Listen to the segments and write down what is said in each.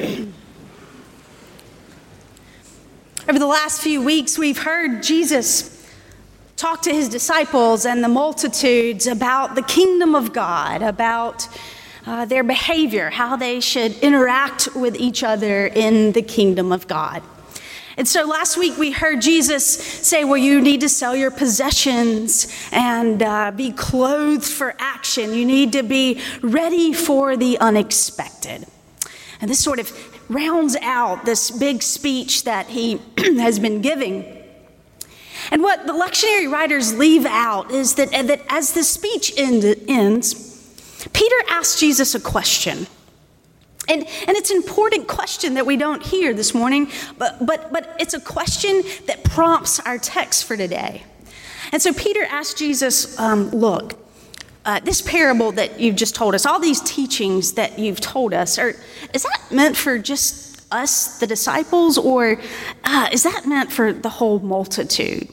Over the last few weeks, we've heard Jesus talk to his disciples and the multitudes about the kingdom of God, about uh, their behavior, how they should interact with each other in the kingdom of God. And so last week we heard Jesus say, Well, you need to sell your possessions and uh, be clothed for action. You need to be ready for the unexpected. And this sort of rounds out this big speech that he has been giving. And what the lectionary writers leave out is that, that as the speech end, ends, Peter asks Jesus a question. And, and it's an important question that we don't hear this morning, but, but, but it's a question that prompts our text for today. And so Peter asked Jesus, um, Look, uh, this parable that you've just told us, all these teachings that you've told us, are, is that meant for just us, the disciples, or uh, is that meant for the whole multitude?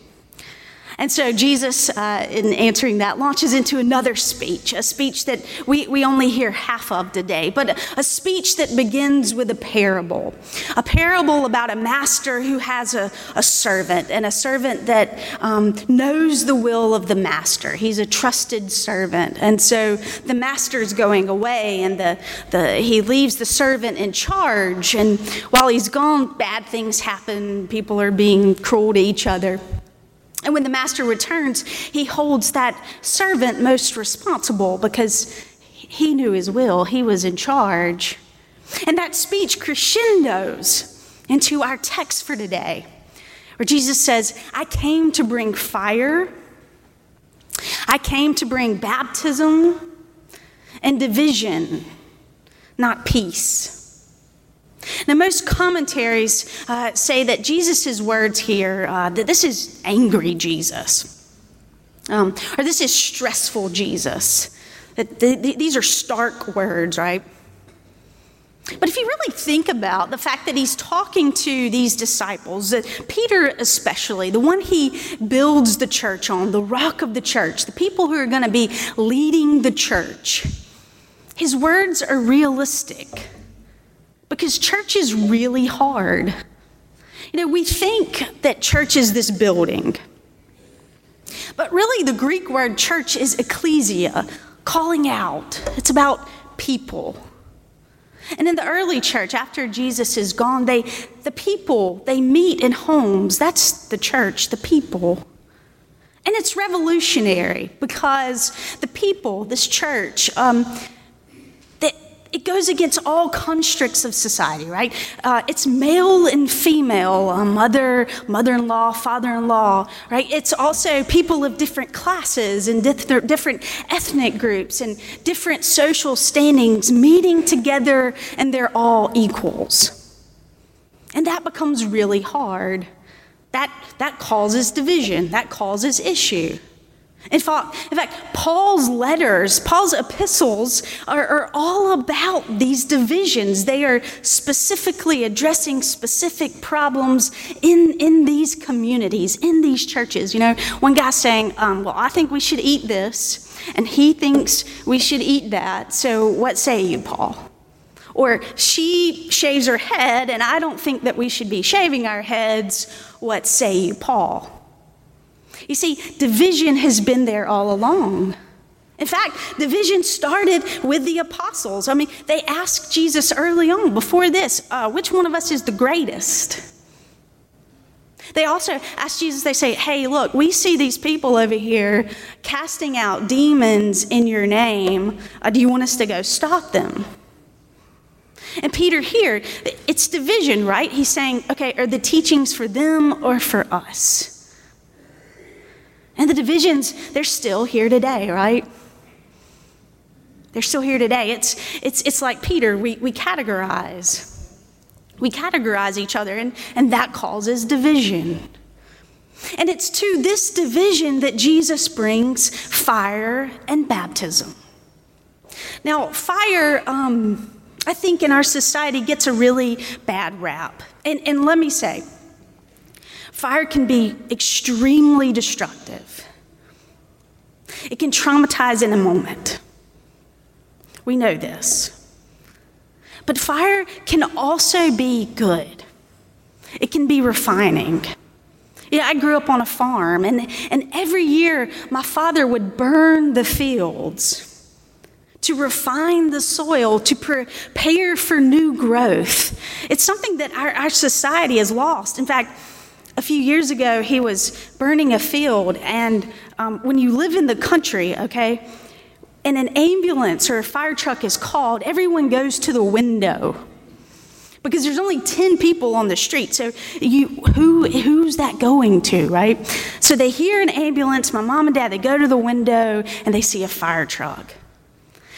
And so Jesus, uh, in answering that, launches into another speech, a speech that we, we only hear half of today, but a speech that begins with a parable. A parable about a master who has a, a servant, and a servant that um, knows the will of the master. He's a trusted servant. And so the master's going away, and the, the, he leaves the servant in charge. And while he's gone, bad things happen. People are being cruel to each other. And when the master returns, he holds that servant most responsible because he knew his will, he was in charge. And that speech crescendos into our text for today, where Jesus says, I came to bring fire, I came to bring baptism and division, not peace. Now, most commentaries uh, say that Jesus' words here, uh, that this is angry Jesus, um, or this is stressful Jesus. That the, the, these are stark words, right? But if you really think about the fact that he's talking to these disciples, that Peter especially, the one he builds the church on, the rock of the church, the people who are going to be leading the church, his words are realistic. Because church is really hard. You know, we think that church is this building. But really, the Greek word church is ecclesia, calling out. It's about people. And in the early church, after Jesus is gone, they, the people, they meet in homes. That's the church, the people. And it's revolutionary because the people, this church, um, it goes against all constructs of society, right? Uh, it's male and female, uh, mother, mother-in-law, father-in-law, right? It's also people of different classes and dif- different ethnic groups and different social standings meeting together, and they're all equals. And that becomes really hard. That, that causes division. That causes issue. In fact, in fact, Paul's letters, Paul's epistles are, are, all about these divisions. They are specifically addressing specific problems in, in these communities, in these churches. You know, one guy's saying, um, Well, I think we should eat this, and he thinks we should eat that. So what say you, Paul? Or she shaves her head, and I don't think that we should be shaving our heads. What say you, Paul? You see, division has been there all along. In fact, division started with the apostles. I mean, they asked Jesus early on, before this, uh, which one of us is the greatest? They also asked Jesus, they say, hey, look, we see these people over here casting out demons in your name. Uh, do you want us to go stop them? And Peter here, it's division, right? He's saying, okay, are the teachings for them or for us? And the divisions, they're still here today, right? They're still here today. It's, it's, it's like Peter, we, we categorize. We categorize each other, and, and that causes division. And it's to this division that Jesus brings fire and baptism. Now, fire, um, I think in our society, gets a really bad rap. And, and let me say, Fire can be extremely destructive. It can traumatize in a moment. We know this. But fire can also be good, it can be refining. Yeah, I grew up on a farm, and, and every year my father would burn the fields to refine the soil, to prepare for new growth. It's something that our, our society has lost. In fact, a few years ago, he was burning a field, and um, when you live in the country, okay, and an ambulance or a fire truck is called, everyone goes to the window because there's only 10 people on the street. So you who who's that going to, right? So they hear an ambulance, my mom and dad, they go to the window and they see a fire truck.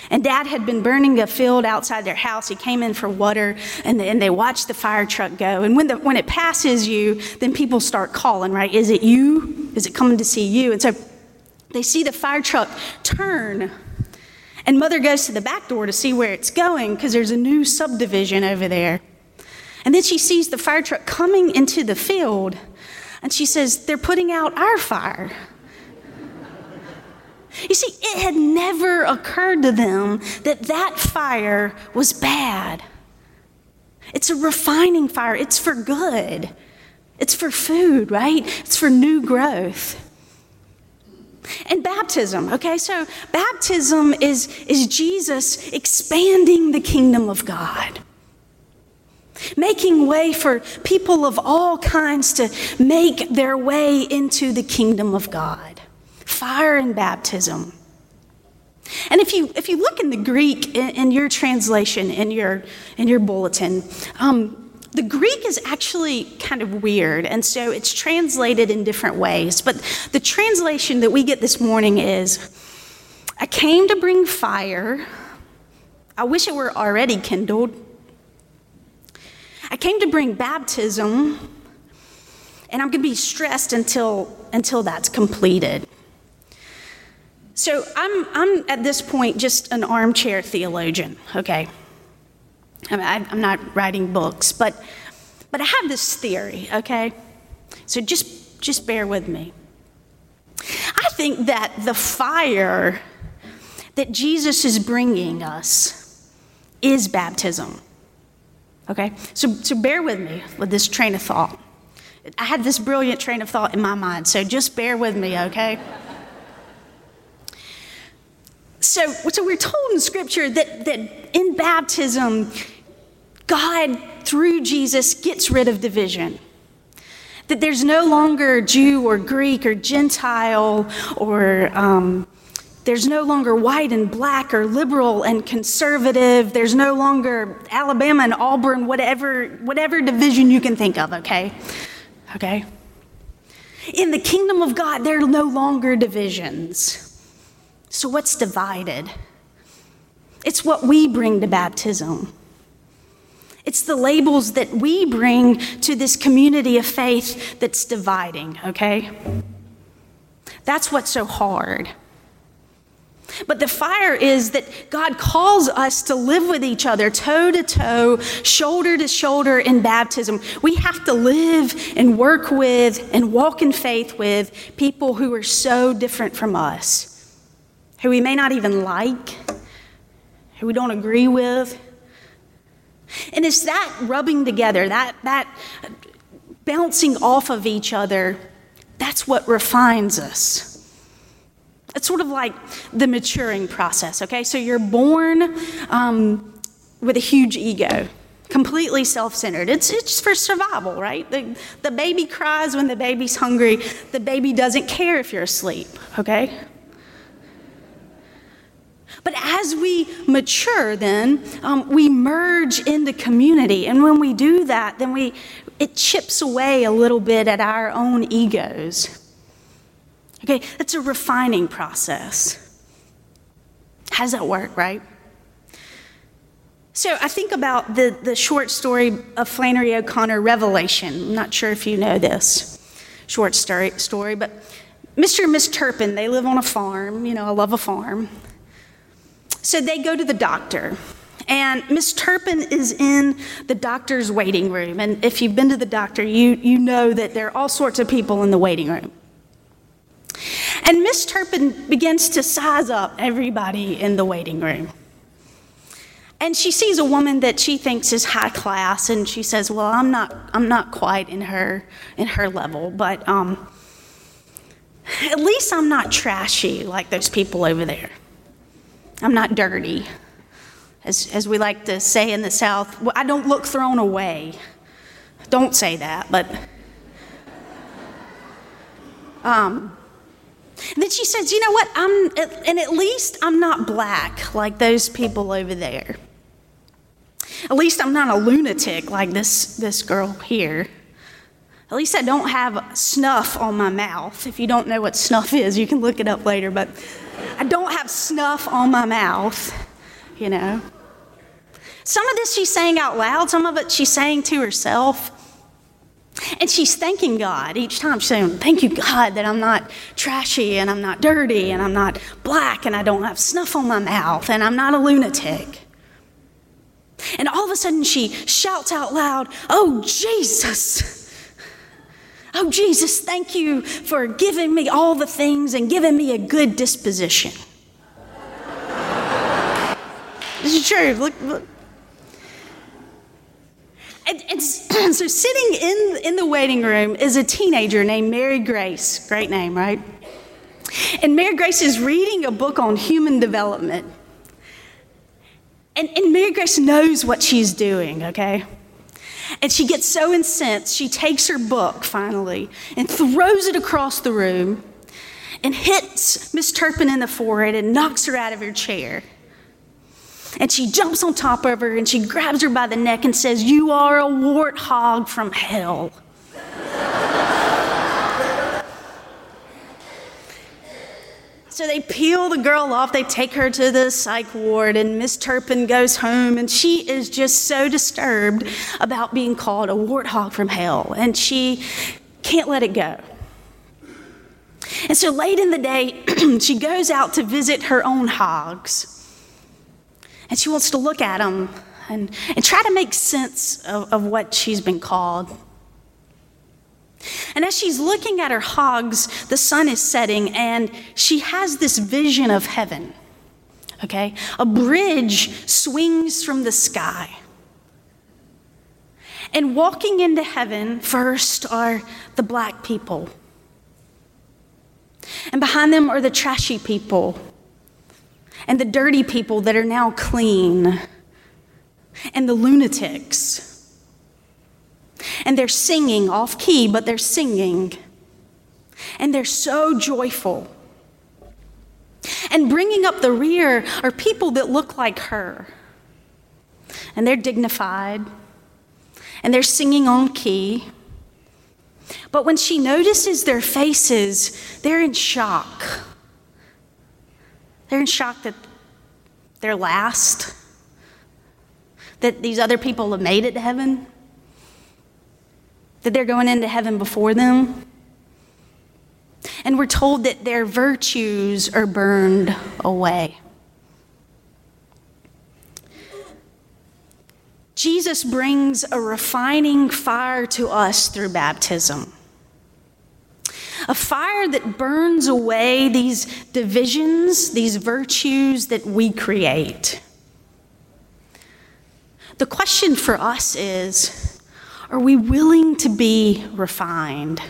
And dad had been burning a field outside their house. He came in for water and, they watched the fire truck go. And when, the, when it passes you, then people start calling, right? Is it you? Is it coming to see you? And so they see the fire truck turn and mother goes to the back door to see where it's going because there's a new subdivision over there. And then she sees the fire truck coming into the field and she says, They're putting out our fire. You see, it had never occurred to them that that fire was bad. It's a refining fire, it's for good, it's for food, right? It's for new growth. And baptism, okay? So baptism is, is Jesus expanding the kingdom of God, making way for people of all kinds to make their way into the kingdom of God. Fire and baptism. And if you, if you look in the Greek in, in your translation, in your, in your bulletin, um, the Greek is actually kind of weird, and so it's translated in different ways. But the translation that we get this morning is I came to bring fire. I wish it were already kindled. I came to bring baptism, and I'm going to be stressed until, until that's completed. So I'm, I'm at this point just an armchair theologian, okay? I am not writing books, but, but I have this theory, okay? So just, just bear with me. I think that the fire that Jesus is bringing us is baptism. Okay? So, so bear with me with this train of thought. I had this brilliant train of thought in my mind, so just bear with me, okay? So, so we're told in Scripture that, that in baptism, God, through Jesus, gets rid of division. That there's no longer Jew or Greek or Gentile or um, there's no longer white and black or liberal and conservative. There's no longer Alabama and Auburn, whatever, whatever division you can think of, okay? Okay? In the kingdom of God, there are no longer divisions. So, what's divided? It's what we bring to baptism. It's the labels that we bring to this community of faith that's dividing, okay? That's what's so hard. But the fire is that God calls us to live with each other, toe to toe, shoulder to shoulder in baptism. We have to live and work with and walk in faith with people who are so different from us who we may not even like, who we don't agree with. And it's that rubbing together, that, that bouncing off of each other, that's what refines us. It's sort of like the maturing process, okay? So you're born um, with a huge ego, completely self centered. It's, it's for survival, right? The, the baby cries when the baby's hungry, the baby doesn't care if you're asleep, okay? But as we mature, then um, we merge in the community, and when we do that, then we it chips away a little bit at our own egos. Okay, it's a refining process. How does that work, right? So I think about the, the short story of Flannery O'Connor, Revelation. I'm not sure if you know this short story, story but Mr. and Miss Turpin, they live on a farm. You know, I love a farm. So they go to the doctor. And Miss Turpin is in the doctor's waiting room. And if you've been to the doctor, you, you know that there are all sorts of people in the waiting room. And Miss Turpin begins to size up everybody in the waiting room. and she sees a woman that she thinks is high class, and she says, "Well, I'm not, I'm not quite in her, in her level, but um, at least I'm not trashy like those people over there. I'm not dirty, as as we like to say in the South. I don't look thrown away. Don't say that, but." Um, then she says, You know what? I'm, and at least I'm not black like those people over there. At least I'm not a lunatic like this, this girl here. At least I don't have snuff on my mouth. If you don't know what snuff is, you can look it up later, but I don't have snuff on my mouth, you know. Some of this she's saying out loud, some of it she's saying to herself. And she's thanking God each time. She's saying, Thank you, God, that I'm not trashy and I'm not dirty and I'm not black and I don't have snuff on my mouth and I'm not a lunatic. And all of a sudden she shouts out loud, Oh, Jesus! Oh, Jesus, thank you for giving me all the things and giving me a good disposition. this is true. Look, look. And, and, so sitting in, in the waiting room is a teenager named Mary Grace. Great name, right? And Mary Grace is reading a book on human development. And, and Mary Grace knows what she's doing, okay? And she gets so incensed, she takes her book finally and throws it across the room and hits Miss Turpin in the forehead and knocks her out of her chair. And she jumps on top of her and she grabs her by the neck and says, You are a warthog from hell. So they peel the girl off, they take her to the psych ward, and Miss Turpin goes home, and she is just so disturbed about being called a warthog from hell, and she can't let it go. And so late in the day, she goes out to visit her own hogs. And she wants to look at them and, and try to make sense of, of what she's been called. And as she's looking at her hogs, the sun is setting, and she has this vision of heaven. Okay? A bridge swings from the sky. And walking into heaven first are the black people. And behind them are the trashy people and the dirty people that are now clean, and the lunatics. And they're singing off key, but they're singing. And they're so joyful. And bringing up the rear are people that look like her. And they're dignified. And they're singing on key. But when she notices their faces, they're in shock. They're in shock that they're last, that these other people have made it to heaven, that they're going into heaven before them. And we're told that their virtues are burned away. Jesus brings a refining fire to us through baptism a fire that burns away these divisions, these virtues that we create. The question for us is are we willing to be refined?